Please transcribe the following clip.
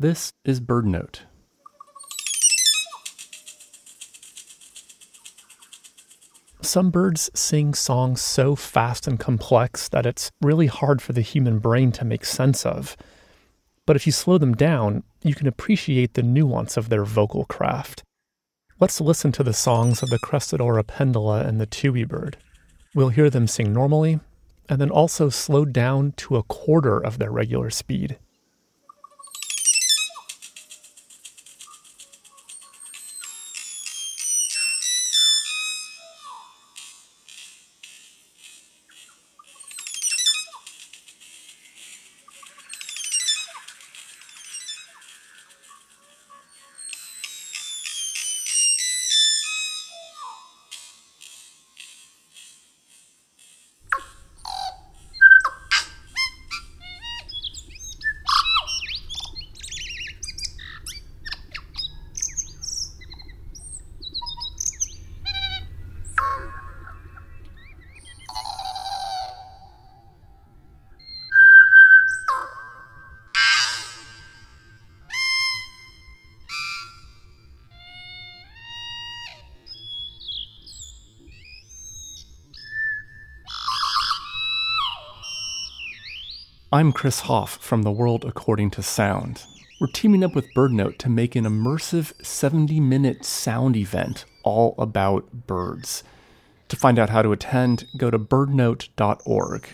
This is BirdNote. Some birds sing songs so fast and complex that it's really hard for the human brain to make sense of. But if you slow them down, you can appreciate the nuance of their vocal craft. Let's listen to the songs of the crested oropendola and the tui bird. We'll hear them sing normally, and then also slowed down to a quarter of their regular speed. I'm Chris Hoff from The World According to Sound. We're teaming up with BirdNote to make an immersive 70 minute sound event all about birds. To find out how to attend, go to birdnote.org.